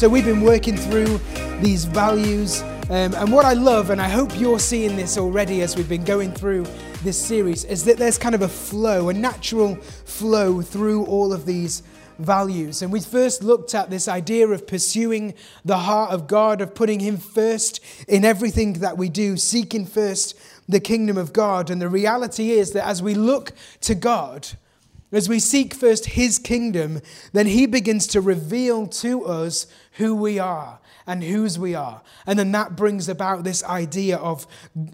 So we've been working through these values. Um, and what I love, and I hope you're seeing this already as we've been going through this series, is that there's kind of a flow, a natural flow through all of these values. And we first looked at this idea of pursuing the heart of God, of putting Him first in everything that we do, seeking first the kingdom of God. And the reality is that as we look to God, as we seek first His kingdom, then He begins to reveal to us who we are and whose we are. And then that brings about this idea of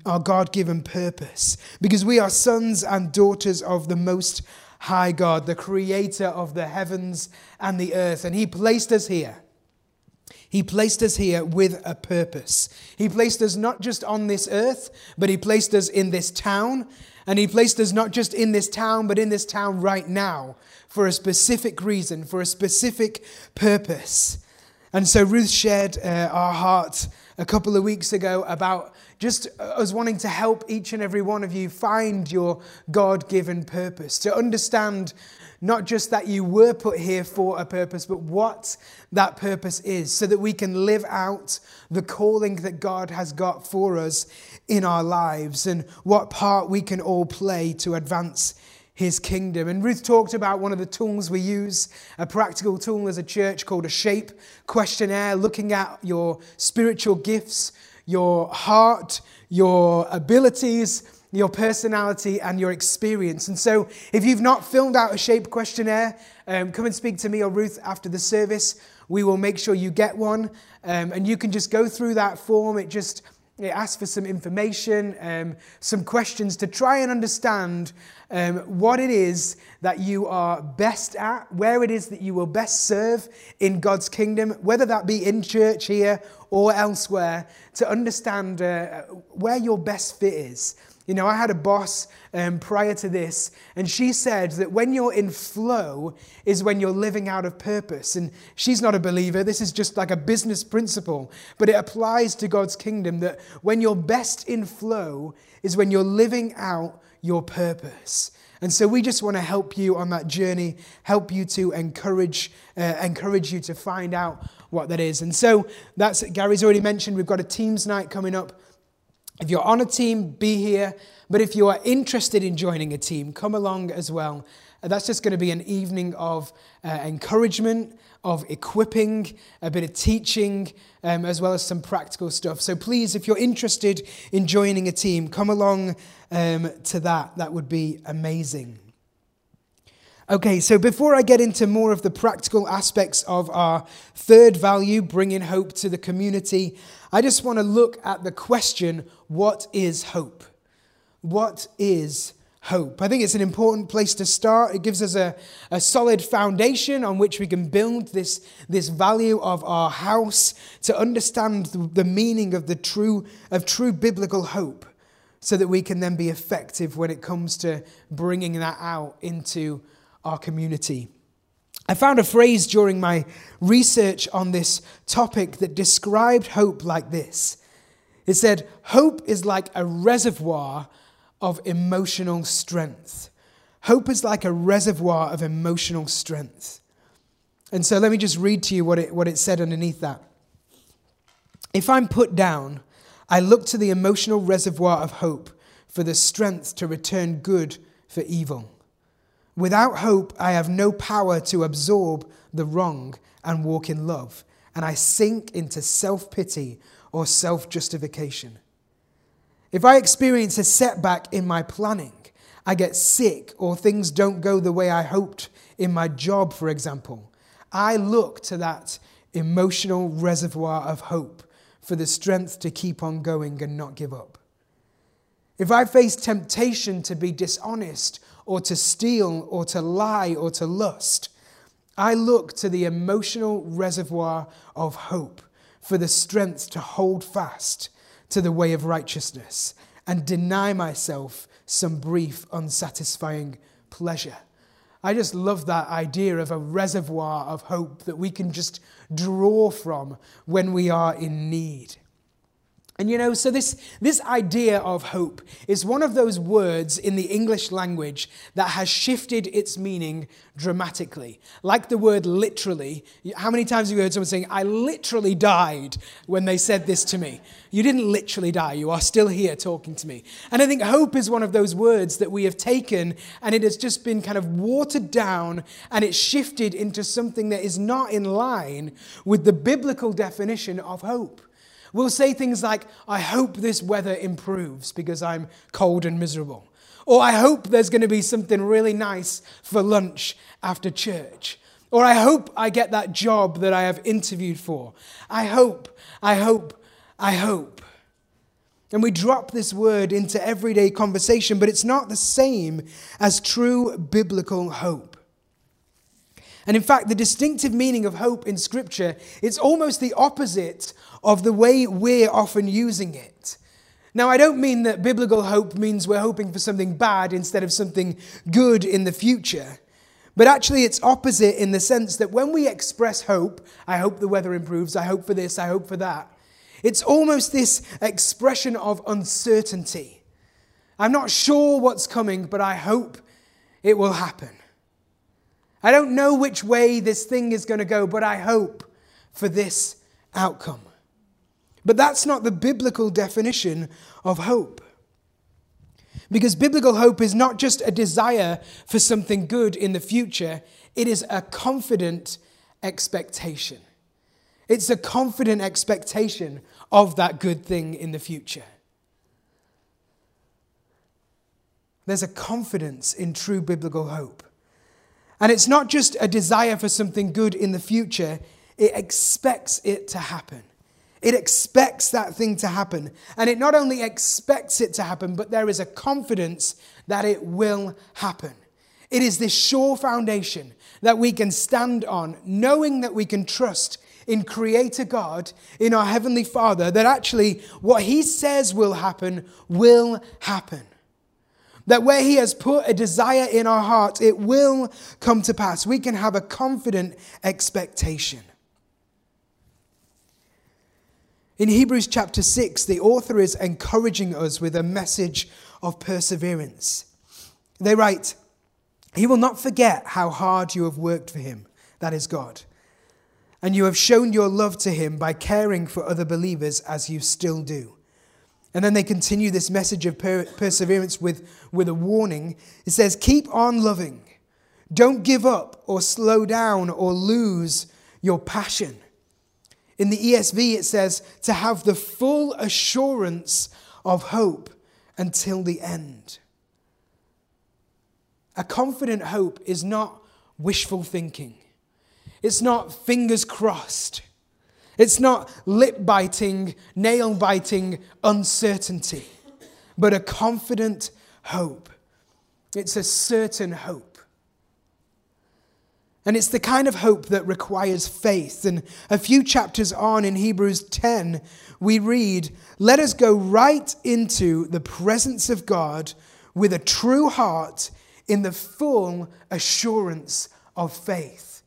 our God given purpose. Because we are sons and daughters of the Most High God, the creator of the heavens and the earth. And He placed us here. He placed us here with a purpose. He placed us not just on this earth, but He placed us in this town and He placed us not just in this town, but in this town right now for a specific reason, for a specific purpose. And so Ruth shared uh, our heart a couple of weeks ago about just us wanting to help each and every one of you find your God given purpose, to understand not just that you were put here for a purpose, but what that purpose is, so that we can live out the calling that God has got for us in our lives and what part we can all play to advance his kingdom. And Ruth talked about one of the tools we use, a practical tool as a church called a shape questionnaire, looking at your spiritual gifts, your heart, your abilities, your personality, and your experience. And so, if you've not filled out a shape questionnaire, um, come and speak to me or Ruth after the service. We will make sure you get one, um, and you can just go through that form. It just it asks for some information, um, some questions to try and understand um, what it is that you are best at, where it is that you will best serve in God's kingdom, whether that be in church here or elsewhere, to understand uh, where your best fit is. You know, I had a boss um, prior to this, and she said that when you're in flow is when you're living out of purpose. And she's not a believer, this is just like a business principle, but it applies to God's kingdom that when you're best in flow is when you're living out your purpose. And so we just want to help you on that journey, help you to encourage, uh, encourage you to find out what that is. And so that's Gary's already mentioned. We've got a teams night coming up if you're on a team, be here. But if you are interested in joining a team, come along as well. Uh, that's just going to be an evening of uh, encouragement, of equipping, a bit of teaching, um, as well as some practical stuff. So please, if you're interested in joining a team, come along um, to that. That would be amazing. Okay, so before I get into more of the practical aspects of our third value, bringing hope to the community, I just want to look at the question what is hope? What is hope? I think it's an important place to start. It gives us a, a solid foundation on which we can build this, this value of our house to understand the, meaning of, the true, of true biblical hope so that we can then be effective when it comes to bringing that out into our community. I found a phrase during my research on this topic that described hope like this. It said, Hope is like a reservoir of emotional strength. Hope is like a reservoir of emotional strength. And so let me just read to you what it, what it said underneath that. If I'm put down, I look to the emotional reservoir of hope for the strength to return good for evil. Without hope, I have no power to absorb the wrong and walk in love, and I sink into self pity or self justification. If I experience a setback in my planning, I get sick or things don't go the way I hoped in my job, for example, I look to that emotional reservoir of hope for the strength to keep on going and not give up. If I face temptation to be dishonest or to steal or to lie or to lust. I look to the emotional reservoir of hope for the strength to hold fast to the way of righteousness and deny myself some brief, unsatisfying pleasure. I just love that idea of a reservoir of hope that we can just draw from when we are in need. And you know, so this, this idea of hope is one of those words in the English language that has shifted its meaning dramatically. Like the word literally. How many times have you heard someone saying, I literally died when they said this to me? You didn't literally die, you are still here talking to me. And I think hope is one of those words that we have taken and it has just been kind of watered down and it's shifted into something that is not in line with the biblical definition of hope. We'll say things like, I hope this weather improves because I'm cold and miserable. Or I hope there's going to be something really nice for lunch after church. Or I hope I get that job that I have interviewed for. I hope, I hope, I hope. And we drop this word into everyday conversation, but it's not the same as true biblical hope. And in fact, the distinctive meaning of hope in Scripture, it's almost the opposite of the way we're often using it. Now, I don't mean that biblical hope means we're hoping for something bad instead of something good in the future. But actually, it's opposite in the sense that when we express hope, I hope the weather improves, I hope for this, I hope for that, it's almost this expression of uncertainty. I'm not sure what's coming, but I hope it will happen. I don't know which way this thing is going to go, but I hope for this outcome. But that's not the biblical definition of hope. Because biblical hope is not just a desire for something good in the future, it is a confident expectation. It's a confident expectation of that good thing in the future. There's a confidence in true biblical hope. And it's not just a desire for something good in the future, it expects it to happen. It expects that thing to happen. And it not only expects it to happen, but there is a confidence that it will happen. It is this sure foundation that we can stand on, knowing that we can trust in Creator God, in our Heavenly Father, that actually what He says will happen will happen. That where He has put a desire in our heart, it will come to pass. We can have a confident expectation. In Hebrews chapter 6, the author is encouraging us with a message of perseverance. They write, He will not forget how hard you have worked for Him, that is God, and you have shown your love to Him by caring for other believers as you still do. And then they continue this message of per- perseverance with, with a warning. It says, Keep on loving. Don't give up or slow down or lose your passion. In the ESV, it says to have the full assurance of hope until the end. A confident hope is not wishful thinking, it's not fingers crossed, it's not lip biting, nail biting uncertainty, but a confident hope. It's a certain hope. And it's the kind of hope that requires faith. And a few chapters on in Hebrews 10, we read, Let us go right into the presence of God with a true heart in the full assurance of faith.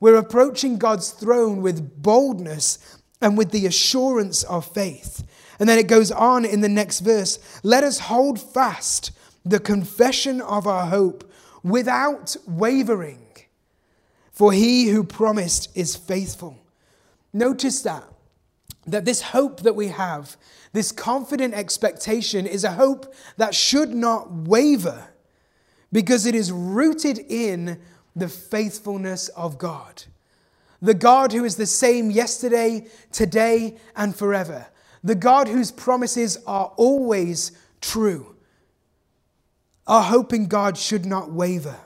We're approaching God's throne with boldness and with the assurance of faith. And then it goes on in the next verse Let us hold fast the confession of our hope without wavering. For he who promised is faithful. Notice that. That this hope that we have, this confident expectation, is a hope that should not waver because it is rooted in the faithfulness of God. The God who is the same yesterday, today, and forever. The God whose promises are always true. Our hope in God should not waver.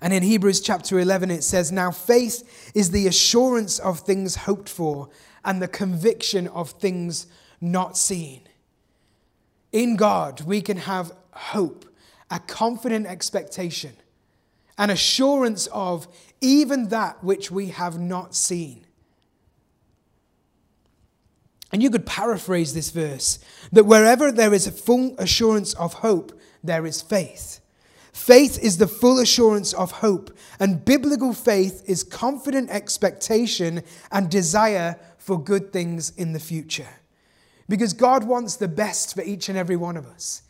And in Hebrews chapter 11, it says, Now faith is the assurance of things hoped for and the conviction of things not seen. In God, we can have hope, a confident expectation, an assurance of even that which we have not seen. And you could paraphrase this verse that wherever there is a full assurance of hope, there is faith. Faith is the full assurance of hope, and biblical faith is confident expectation and desire for good things in the future. because God wants the best for each and every one of us.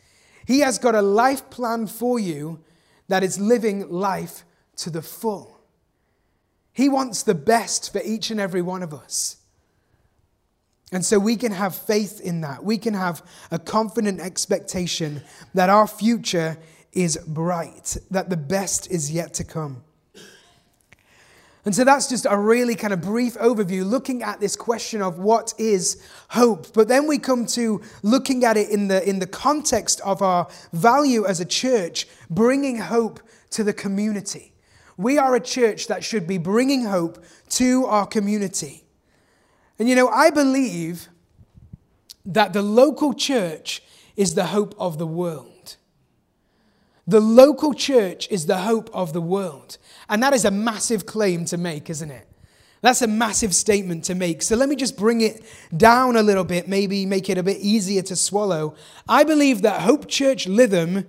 He has got a life plan for you that is living life to the full. He wants the best for each and every one of us. And so we can have faith in that. We can have a confident expectation that our future is bright, that the best is yet to come. And so that's just a really kind of brief overview looking at this question of what is hope. But then we come to looking at it in the, in the context of our value as a church, bringing hope to the community. We are a church that should be bringing hope to our community. And you know, I believe that the local church is the hope of the world. The local church is the hope of the world. And that is a massive claim to make, isn't it? That's a massive statement to make. So let me just bring it down a little bit, maybe make it a bit easier to swallow. I believe that Hope Church Lytham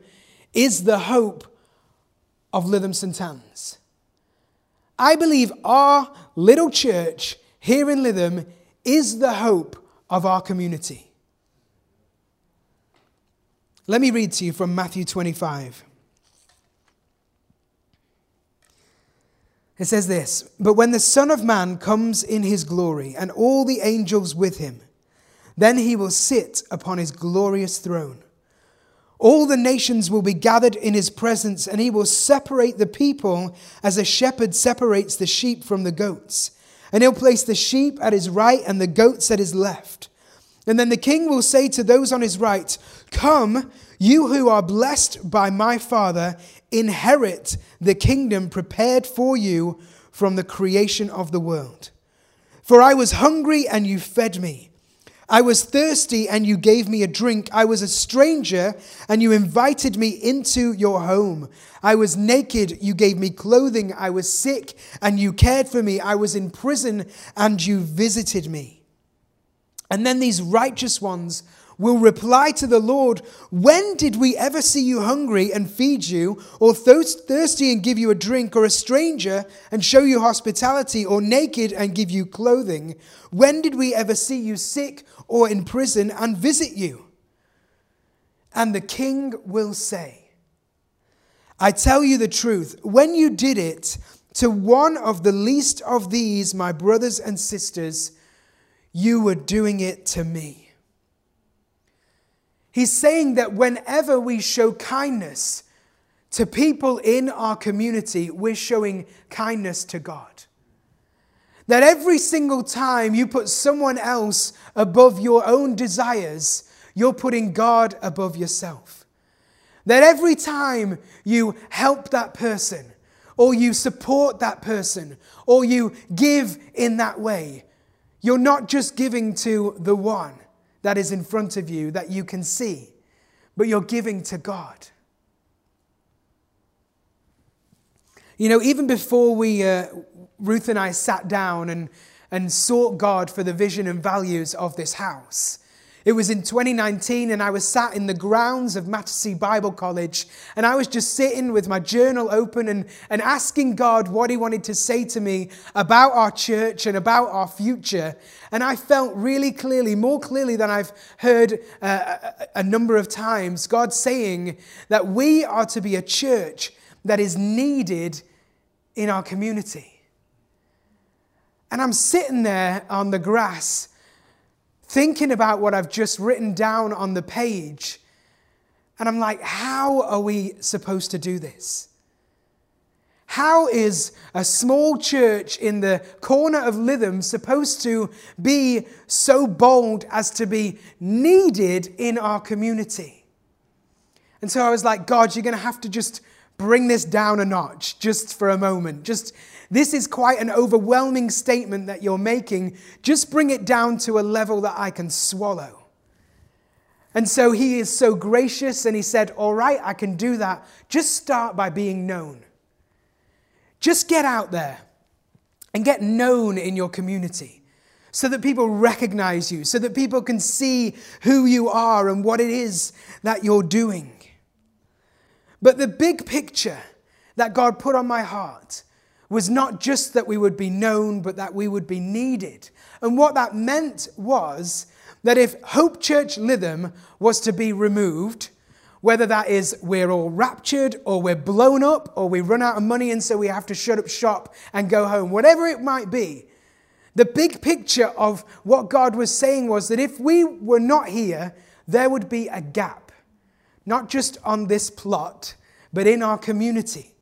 is the hope of Lytham St. Anne's. I believe our little church here in Lytham is the hope of our community. Let me read to you from Matthew 25. It says this But when the Son of Man comes in his glory, and all the angels with him, then he will sit upon his glorious throne. All the nations will be gathered in his presence, and he will separate the people as a shepherd separates the sheep from the goats. And he'll place the sheep at his right and the goats at his left. And then the king will say to those on his right, Come, you who are blessed by my Father, inherit the kingdom prepared for you from the creation of the world. For I was hungry and you fed me. I was thirsty and you gave me a drink. I was a stranger and you invited me into your home. I was naked, you gave me clothing. I was sick and you cared for me. I was in prison and you visited me. And then these righteous ones will reply to the Lord, When did we ever see you hungry and feed you, or thirsty and give you a drink, or a stranger and show you hospitality, or naked and give you clothing? When did we ever see you sick or in prison and visit you? And the king will say, I tell you the truth, when you did it to one of the least of these, my brothers and sisters, you were doing it to me. He's saying that whenever we show kindness to people in our community, we're showing kindness to God. That every single time you put someone else above your own desires, you're putting God above yourself. That every time you help that person, or you support that person, or you give in that way, you're not just giving to the one, that is in front of you that you can see, but you're giving to God. You know, even before we, uh, Ruth and I sat down and, and sought God for the vision and values of this house, it was in 2019, and I was sat in the grounds of Mattersey Bible College, and I was just sitting with my journal open and, and asking God what He wanted to say to me about our church and about our future. And I felt really clearly, more clearly than I've heard uh, a, a number of times, God saying that we are to be a church that is needed in our community. And I'm sitting there on the grass thinking about what I've just written down on the page. And I'm like, how are we supposed to do this? How is a small church in the corner of Lytham supposed to be so bold as to be needed in our community? And so I was like, God, you're going to have to just bring this down a notch just for a moment. Just this is quite an overwhelming statement that you're making. Just bring it down to a level that I can swallow. And so he is so gracious and he said, All right, I can do that. Just start by being known. Just get out there and get known in your community so that people recognize you, so that people can see who you are and what it is that you're doing. But the big picture that God put on my heart was not just that we would be known, but that we would be needed. And what that meant was that if Hope Church Lytham was to be removed, whether that is we're all raptured or we're blown up or we run out of money and so we have to shut up shop and go home, whatever it might be, the big picture of what God was saying was that if we were not here, there would be a gap, not just on this plot, but in our community.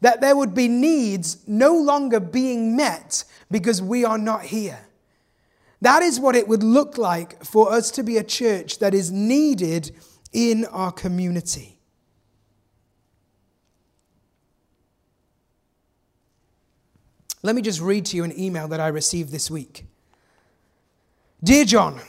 That there would be needs no longer being met because we are not here. That is what it would look like for us to be a church that is needed in our community. Let me just read to you an email that I received this week. Dear John,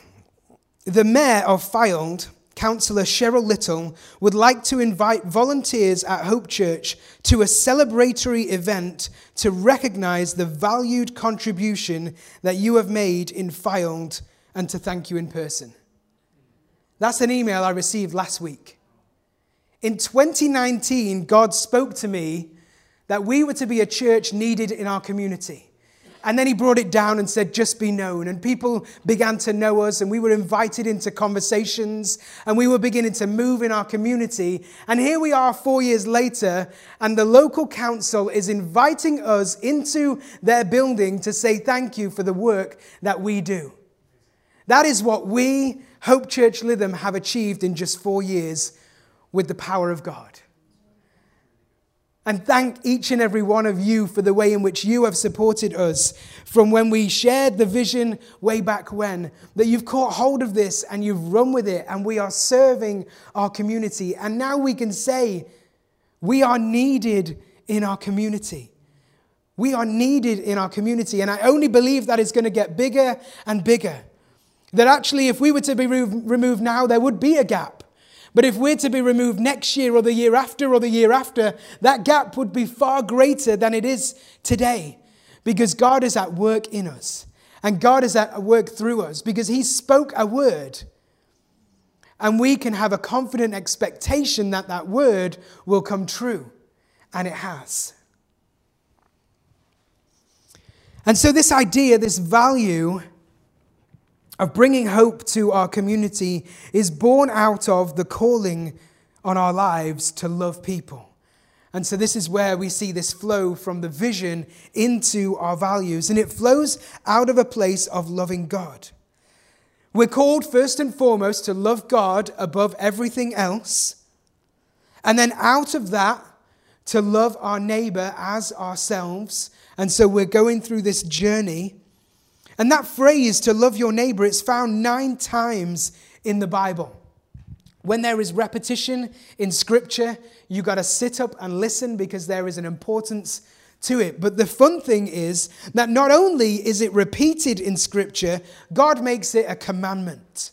the mayor of Fylde, Councillor Cheryl Little, would like to invite volunteers at Hope Church to a celebratory event to recognize the valued contribution that you have made in Fylde and to thank you in person. That's an email I received last week. In 2019, God spoke to me that we were to be a church needed in our community. And then he brought it down and said, just be known. And people began to know us, and we were invited into conversations, and we were beginning to move in our community. And here we are four years later, and the local council is inviting us into their building to say thank you for the work that we do. That is what we, Hope Church Lytham, have achieved in just four years with the power of God and thank each and every one of you for the way in which you have supported us from when we shared the vision way back when. That you've caught hold of this and you've run with it, and we are serving our community. And now we can say, we are needed in our community. We are needed in our community. And I only believe that is going to get bigger and bigger. That actually, if we were to be removed now, there would be a gap. But if we're to be removed next year or the year after or the year after, that gap would be far greater than it is today because God is at work in us and God is at work through us because He spoke a word. And we can have a confident expectation that that word will come true. And it has. And so, this idea, this value, of bringing hope to our community is born out of the calling on our lives to love people. And so, this is where we see this flow from the vision into our values. And it flows out of a place of loving God. We're called first and foremost to love God above everything else. And then, out of that, to love our neighbor as ourselves. And so, we're going through this journey and that phrase, to love your neighbor, it's found nine times in the Bible. When there is repetition in scripture, you got to sit up and listen because there is an importance to it. But the fun thing is that not only is it repeated in scripture, God makes it a commandment.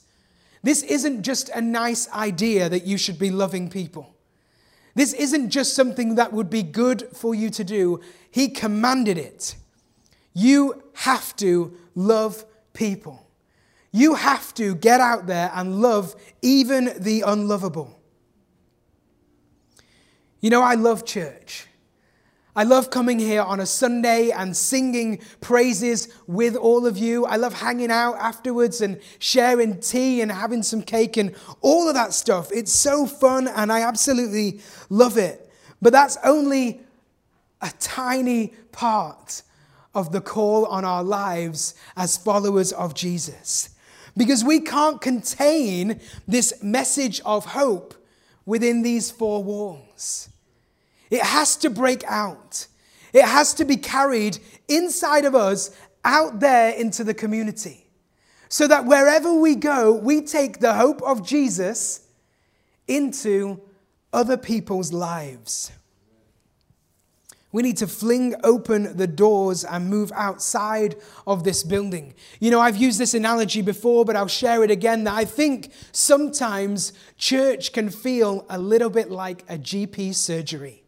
This isn't just a nice idea that you should be loving people. This isn't just something that would be good for you to do. He commanded it. You have to love people. You have to get out there and love even the unlovable. You know, I love church. I love coming here on a Sunday and singing praises with all of you. I love hanging out afterwards and sharing tea and having some cake and all of that stuff. It's so fun and I absolutely love it. But that's only a tiny part of the call on our lives as followers of Jesus. Because we can't contain this message of hope within these four walls. It has to break out. It has to be carried inside of us out there into the community. So that wherever we go, we take the hope of Jesus into other people's lives. We need to fling open the doors and move outside of this building. You know, I've used this analogy before, but I'll share it again that I think sometimes church can feel a little bit like a GP surgery.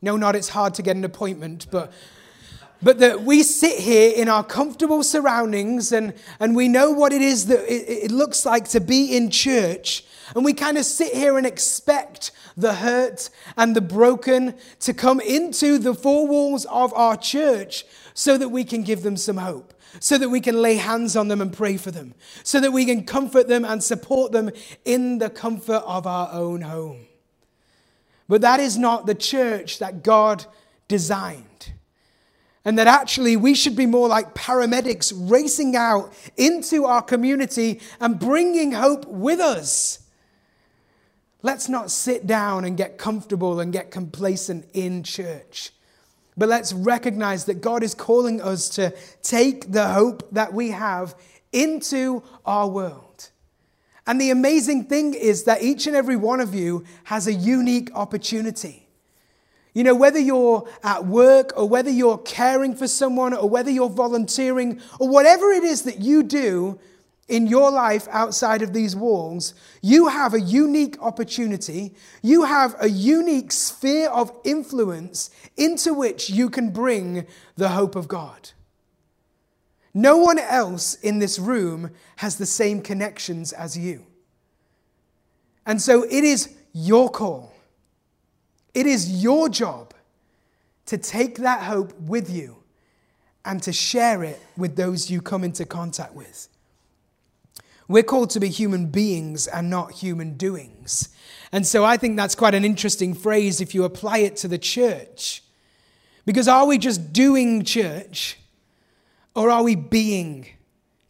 No, not it's hard to get an appointment, but but that we sit here in our comfortable surroundings and, and we know what it is that it, it looks like to be in church. And we kind of sit here and expect the hurt and the broken to come into the four walls of our church so that we can give them some hope, so that we can lay hands on them and pray for them, so that we can comfort them and support them in the comfort of our own home. But that is not the church that God designed. And that actually we should be more like paramedics racing out into our community and bringing hope with us. Let's not sit down and get comfortable and get complacent in church. But let's recognize that God is calling us to take the hope that we have into our world. And the amazing thing is that each and every one of you has a unique opportunity. You know, whether you're at work or whether you're caring for someone or whether you're volunteering or whatever it is that you do in your life outside of these walls, you have a unique opportunity. You have a unique sphere of influence into which you can bring the hope of God. No one else in this room has the same connections as you. And so it is your call it is your job to take that hope with you and to share it with those you come into contact with. We're called to be human beings and not human doings. And so I think that's quite an interesting phrase if you apply it to the church. Because are we just doing church or are we being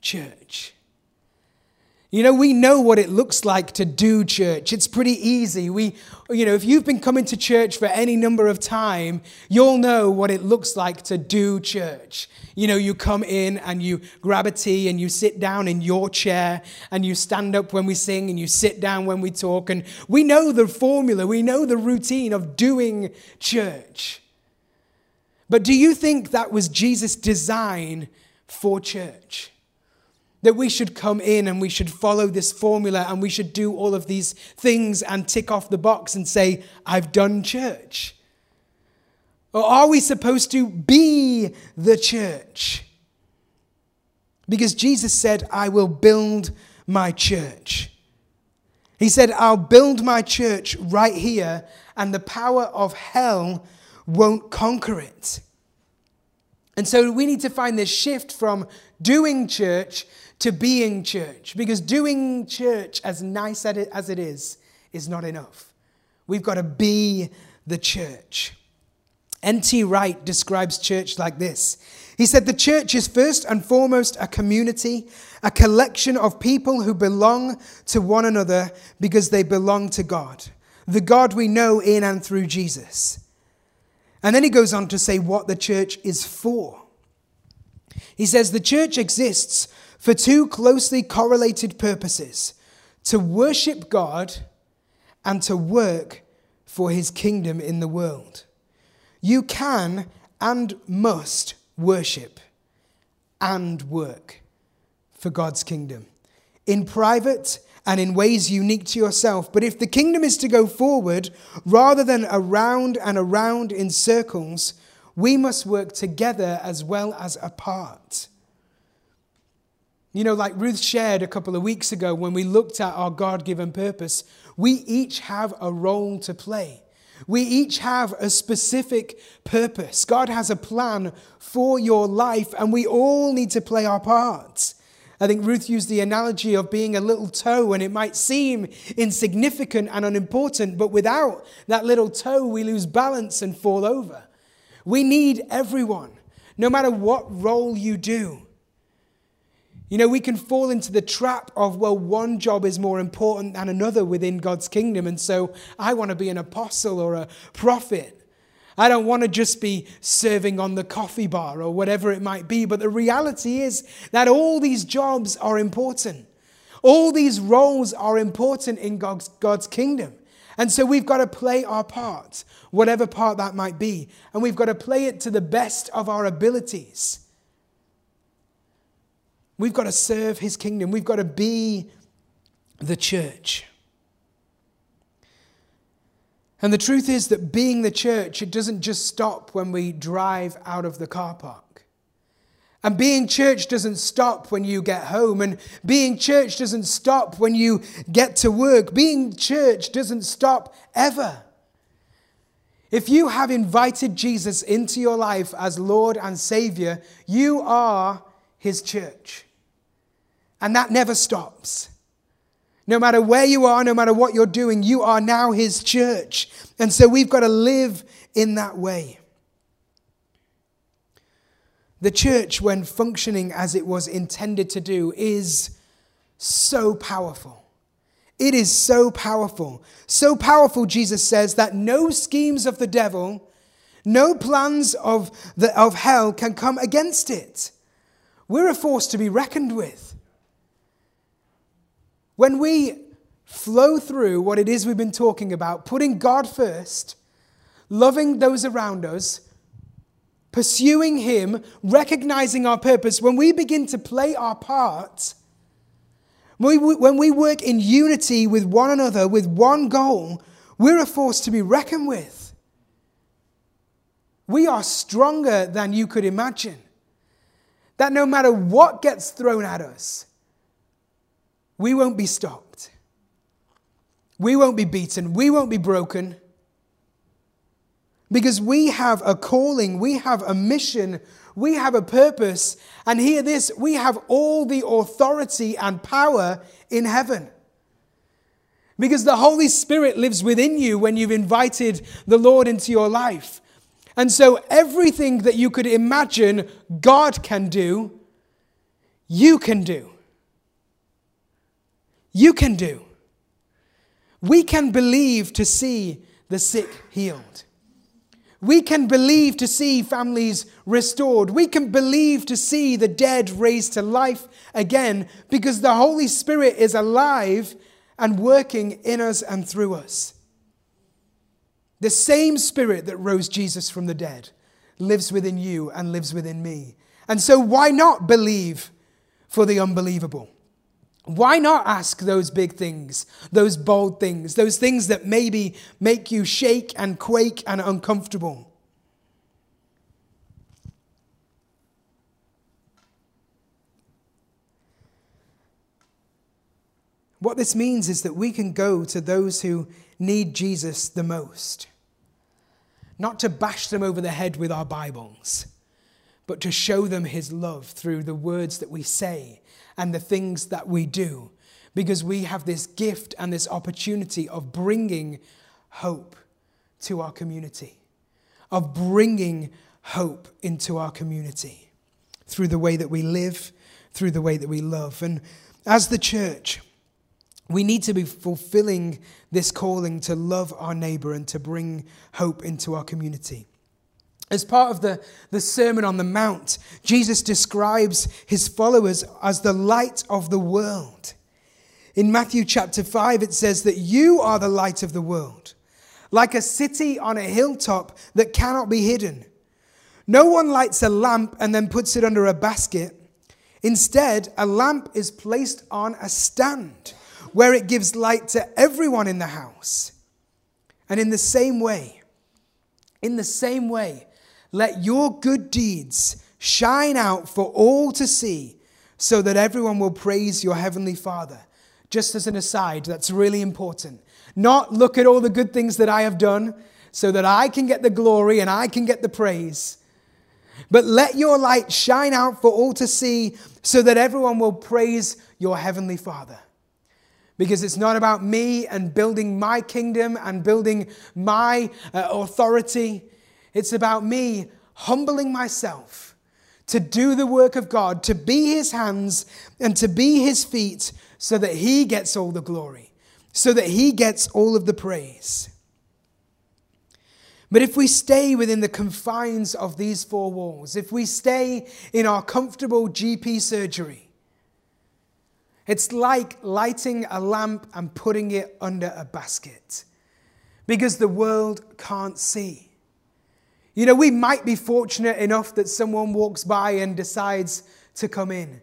church? You know, we know what it looks like to do church. It's pretty easy. We, you know, if you've been coming to church for any number of time, you'll know what it looks like to do church. You know, you come in and you grab a tea and you sit down in your chair and you stand up when we sing and you sit down when we talk. And we know the formula, we know the routine of doing church. But do you think that was Jesus' design for church? That we should come in and we should follow this formula and we should do all of these things and tick off the box and say, I've done church? Or are we supposed to be the church? Because Jesus said, I will build my church. He said, I'll build my church right here, and the power of hell won't conquer it. And so we need to find this shift from doing church to being church. Because doing church, as nice as it is, is not enough. We've got to be the church. N.T. Wright describes church like this He said, The church is first and foremost a community, a collection of people who belong to one another because they belong to God, the God we know in and through Jesus. And then he goes on to say what the church is for. He says, The church exists for two closely correlated purposes to worship God and to work for his kingdom in the world. You can and must worship and work for God's kingdom in private and in ways unique to yourself. But if the kingdom is to go forward rather than around and around in circles, we must work together as well as apart. You know, like Ruth shared a couple of weeks ago when we looked at our God given purpose, we each have a role to play. We each have a specific purpose. God has a plan for your life, and we all need to play our parts. I think Ruth used the analogy of being a little toe, and it might seem insignificant and unimportant, but without that little toe, we lose balance and fall over. We need everyone, no matter what role you do. You know, we can fall into the trap of, well, one job is more important than another within God's kingdom. And so I want to be an apostle or a prophet. I don't want to just be serving on the coffee bar or whatever it might be. But the reality is that all these jobs are important. All these roles are important in God's, God's kingdom. And so we've got to play our part, whatever part that might be. And we've got to play it to the best of our abilities. We've got to serve his kingdom. We've got to be the church. And the truth is that being the church, it doesn't just stop when we drive out of the car park. And being church doesn't stop when you get home. And being church doesn't stop when you get to work. Being church doesn't stop ever. If you have invited Jesus into your life as Lord and Savior, you are His church. And that never stops. No matter where you are, no matter what you're doing, you are now His church. And so we've got to live in that way. The church, when functioning as it was intended to do, is so powerful. It is so powerful. So powerful, Jesus says, that no schemes of the devil, no plans of, the, of hell can come against it. We're a force to be reckoned with. When we flow through what it is we've been talking about, putting God first, loving those around us, pursuing Him, recognizing our purpose, when we begin to play our part, when we, when we work in unity with one another, with one goal, we're a force to be reckoned with. We are stronger than you could imagine. That no matter what gets thrown at us, we won't be stopped. We won't be beaten. We won't be broken. Because we have a calling, we have a mission, we have a purpose. And hear this we have all the authority and power in heaven. Because the Holy Spirit lives within you when you've invited the Lord into your life. And so everything that you could imagine God can do, you can do you can do. We can believe to see the sick healed. We can believe to see families restored. We can believe to see the dead raised to life again because the Holy Spirit is alive and working in us and through us. The same Spirit that rose Jesus from the dead lives within you and lives within me. And so, why not believe for the unbelievable? Why not ask those big things, those bold things, those things that maybe make you shake and quake and uncomfortable? What this means is that we can go to those who need Jesus the most, not to bash them over the head with our Bibles, but to show them his love through the words that we say and the things that we do because we have this gift and this opportunity of bringing hope to our community, of bringing hope into our community through the way that we live, through the way that we love. And as the church, we need to be fulfilling this calling to love our neighbor and to bring hope into our community. As part of the, the Sermon on the Mount, Jesus describes his followers as the light of the world. In Matthew chapter 5, it says that you are the light of the world, like a city on a hilltop that cannot be hidden. No one lights a lamp and then puts it under a basket. Instead, a lamp is placed on a stand where it gives light to everyone in the house. And in the same way, in the same way, let your good deeds shine out for all to see, so that everyone will praise your heavenly Father. Just as an aside, that's really important. Not look at all the good things that I have done so that I can get the glory and I can get the praise. But let your light shine out for all to see so that everyone will praise your heavenly Father. Because it's not about me and building my kingdom and building my uh, authority. It's about me humbling myself to do the work of God, to be his hands and to be his feet so that he gets all the glory, so that he gets all of the praise. But if we stay within the confines of these four walls, if we stay in our comfortable GP surgery, it's like lighting a lamp and putting it under a basket because the world can't see. You know, we might be fortunate enough that someone walks by and decides to come in,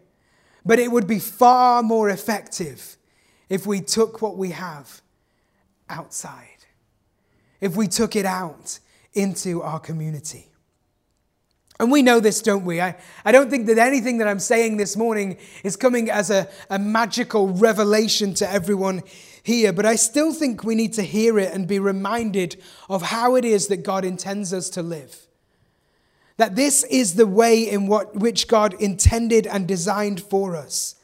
but it would be far more effective if we took what we have outside. if we took it out into our community. And we know this, don't we? I, I don't think that anything that I'm saying this morning is coming as a, a magical revelation to everyone here, but I still think we need to hear it and be reminded of how it is that God intends us to live. That this is the way in what, which God intended and designed for us.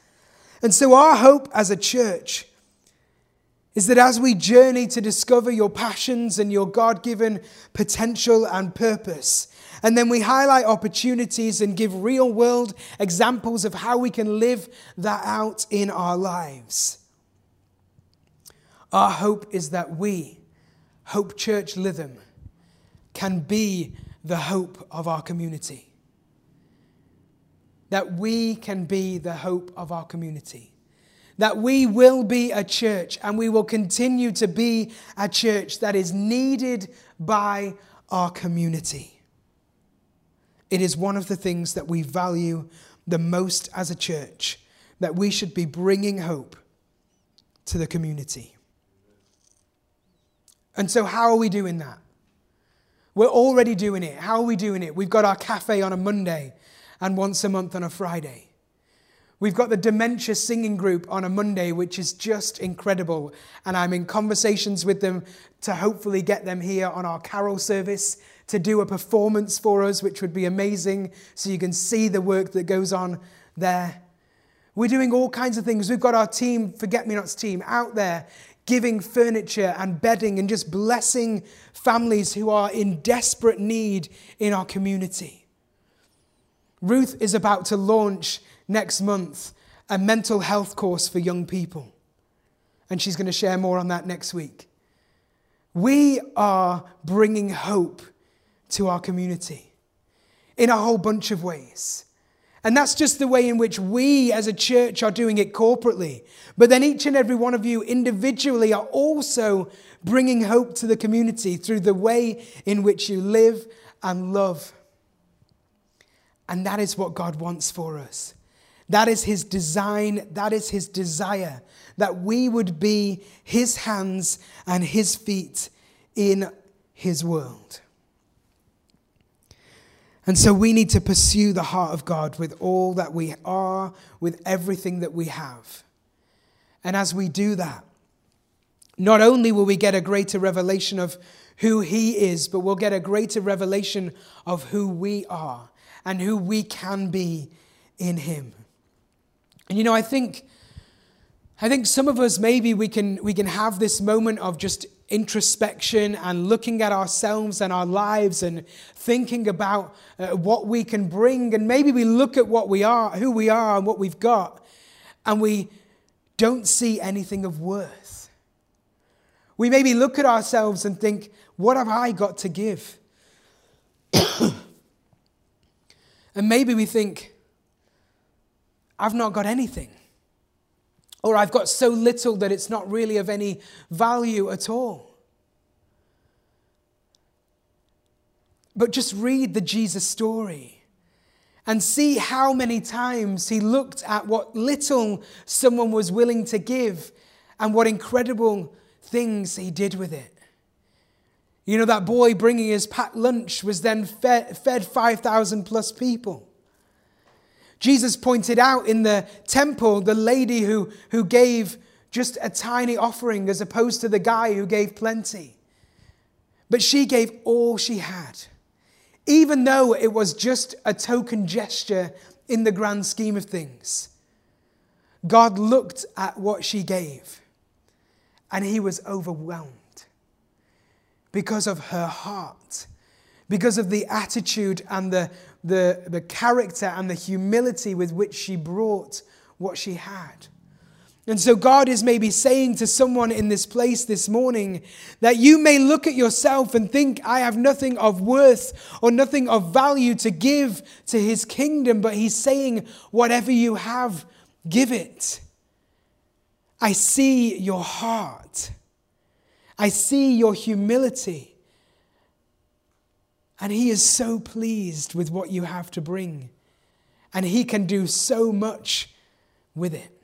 And so, our hope as a church is that as we journey to discover your passions and your God given potential and purpose, and then we highlight opportunities and give real world examples of how we can live that out in our lives. Our hope is that we, Hope Church Lytham, can be the hope of our community. That we can be the hope of our community. That we will be a church and we will continue to be a church that is needed by our community. It is one of the things that we value the most as a church, that we should be bringing hope to the community. And so, how are we doing that? We're already doing it. How are we doing it? We've got our cafe on a Monday and once a month on a Friday. We've got the dementia singing group on a Monday, which is just incredible. And I'm in conversations with them to hopefully get them here on our carol service to do a performance for us, which would be amazing. So you can see the work that goes on there. We're doing all kinds of things. We've got our team, Forget Me Nots team, out there giving furniture and bedding and just blessing families who are in desperate need in our community. Ruth is about to launch next month a mental health course for young people. And she's going to share more on that next week. We are bringing hope to our community in a whole bunch of ways. And that's just the way in which we as a church are doing it corporately. But then each and every one of you individually are also bringing hope to the community through the way in which you live and love. And that is what God wants for us. That is His design, that is His desire, that we would be His hands and His feet in His world. And so we need to pursue the heart of God with all that we are, with everything that we have. And as we do that, not only will we get a greater revelation of who He is, but we'll get a greater revelation of who we are and who we can be in Him. And you know, I think. I think some of us maybe we can we can have this moment of just introspection and looking at ourselves and our lives and thinking about uh, what we can bring. And maybe we look at what we are, who we are, and what we've got, and we don't see anything of worth. We maybe look at ourselves and think, what have I got to give? and maybe we think, I've not got anything. Or I've got so little that it's not really of any value at all. But just read the Jesus story and see how many times he looked at what little someone was willing to give and what incredible things he did with it. You know, that boy bringing his packed lunch was then fed, fed 5,000 plus people. Jesus pointed out in the temple the lady who, who gave just a tiny offering as opposed to the guy who gave plenty. But she gave all she had, even though it was just a token gesture in the grand scheme of things. God looked at what she gave and he was overwhelmed because of her heart, because of the attitude and the, the, the character and the humility with which she brought what she had. And so, God is maybe saying to someone in this place this morning that you may look at yourself and think, I have nothing of worth or nothing of value to give to His kingdom. But He's saying, whatever you have, give it. I see your heart, I see your humility. And He is so pleased with what you have to bring. And He can do so much with it.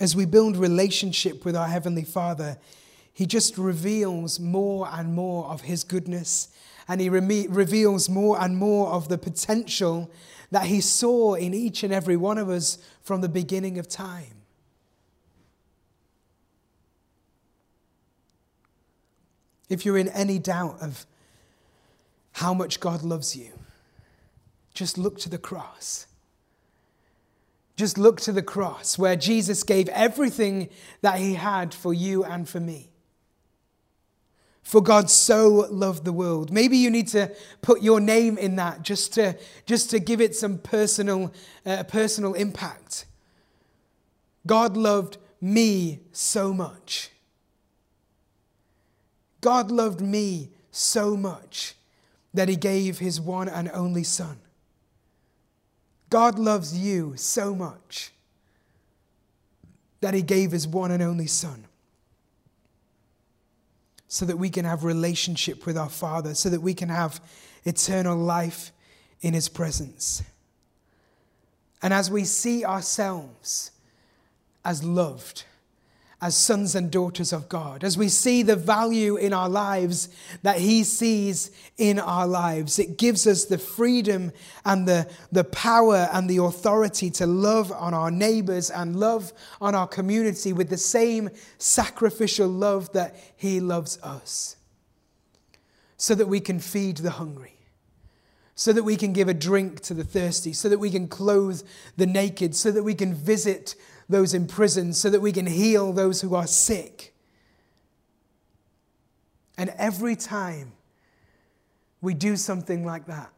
as we build relationship with our Heavenly Father, He just reveals more and more of His goodness, and He re- reveals more and more of the potential that He saw in each and every one of us from the beginning of time. If you're in any doubt of how much God loves you, just look to the cross. Just look to the cross where Jesus gave everything that he had for you and for me. For God so loved the world. Maybe you need to put your name in that just to, just to give it some personal, uh, personal impact. God loved me so much. God loved me so much that he gave his one and only Son. God loves you so much that he gave his one and only Son so that we can have relationship with our Father, so that we can have eternal life in his presence. And as we see ourselves as loved, as sons and daughters of God, as we see the value in our lives that He sees in our lives. It gives us the freedom and the, the power and the authority to love on our neighbors and love on our community with the same sacrificial love that He loves us, so that we can feed the hungry. So that we can give a drink to the thirsty, so that we can clothe the naked, so that we can visit those in prison, so that we can heal those who are sick. And every time we do something like that,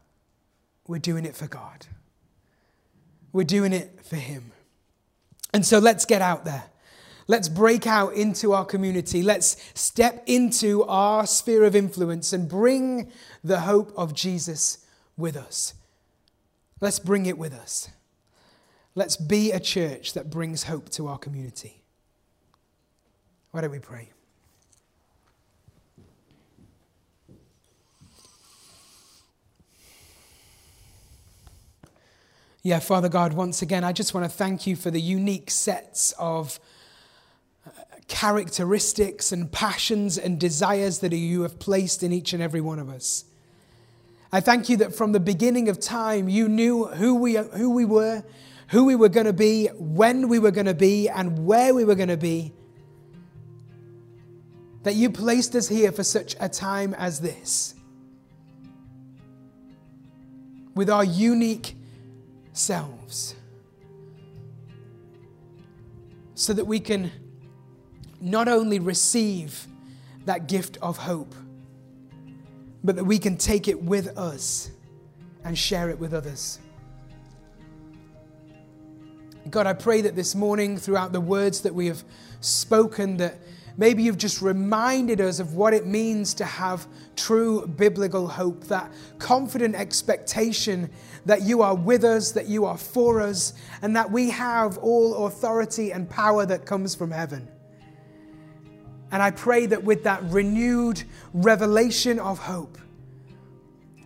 we're doing it for God. We're doing it for Him. And so let's get out there. Let's break out into our community. Let's step into our sphere of influence and bring the hope of Jesus with us. Let's bring it with us. Let's be a church that brings hope to our community. Why don't we pray? Yeah, Father God, once again, I just want to thank you for the unique sets of uh, characteristics and passions and desires that you have placed in each and every one of us. I thank you that from the beginning of time, you knew who we, who we were, who we were going to be, when we were going to be, and where we were going to be. That you placed us here for such a time as this. With our unique selves. So that we can not only receive that gift of hope, but that we can take it with us and share it with others. God, I pray that this morning, throughout the words that we have spoken, that maybe you've just reminded us of what it means to have true biblical hope, that confident expectation that you are with us, that you are for us, and that we have all authority and power that comes from heaven. And I pray that with that renewed revelation of hope,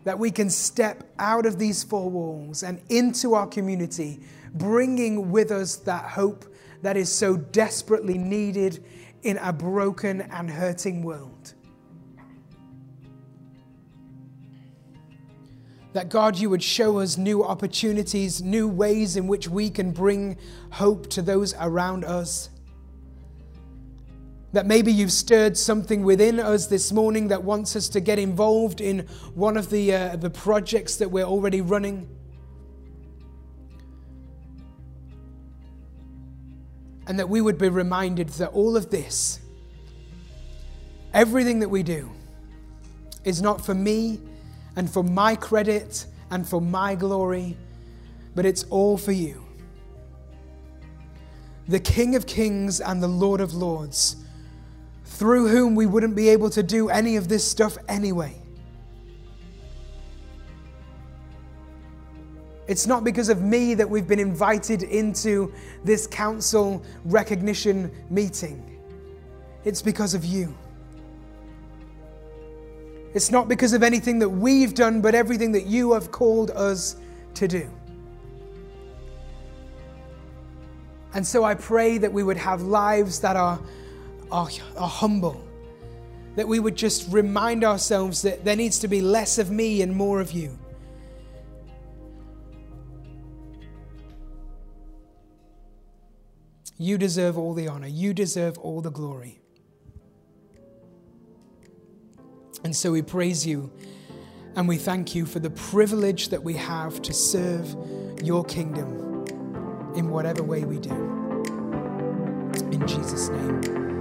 that we can step out of these four walls and into our community bringing with us that hope that is so desperately needed in a broken and hurting world. That God, you would show us new opportunities, new ways in which we can bring hope to those around us. That maybe you've stirred something within us this morning that wants us to get involved in one of the, uh, the projects that we're already running. And that we would be reminded that all of this, everything that we do, is not for me and for my credit and for my glory, but it's all for you. The King of Kings and the Lord of Lords, through whom we wouldn't be able to do any of this stuff anyway. It's not because of me that we've been invited into this council recognition meeting. It's because of you. It's not because of anything that we've done, but everything that you have called us to do. And so I pray that we would have lives that are, are, are humble, that we would just remind ourselves that there needs to be less of me and more of you. You deserve all the honor. You deserve all the glory. And so we praise you and we thank you for the privilege that we have to serve your kingdom in whatever way we do. In Jesus' name.